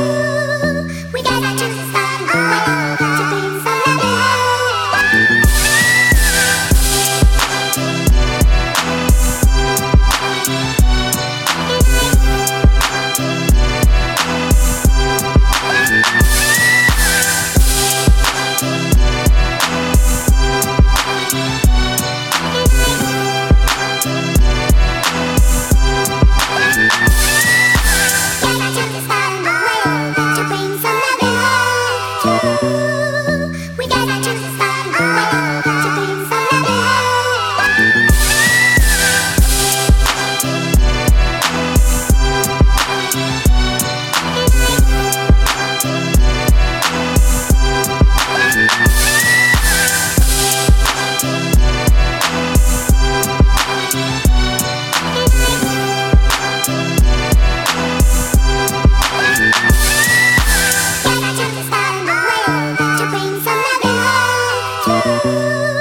you Oh.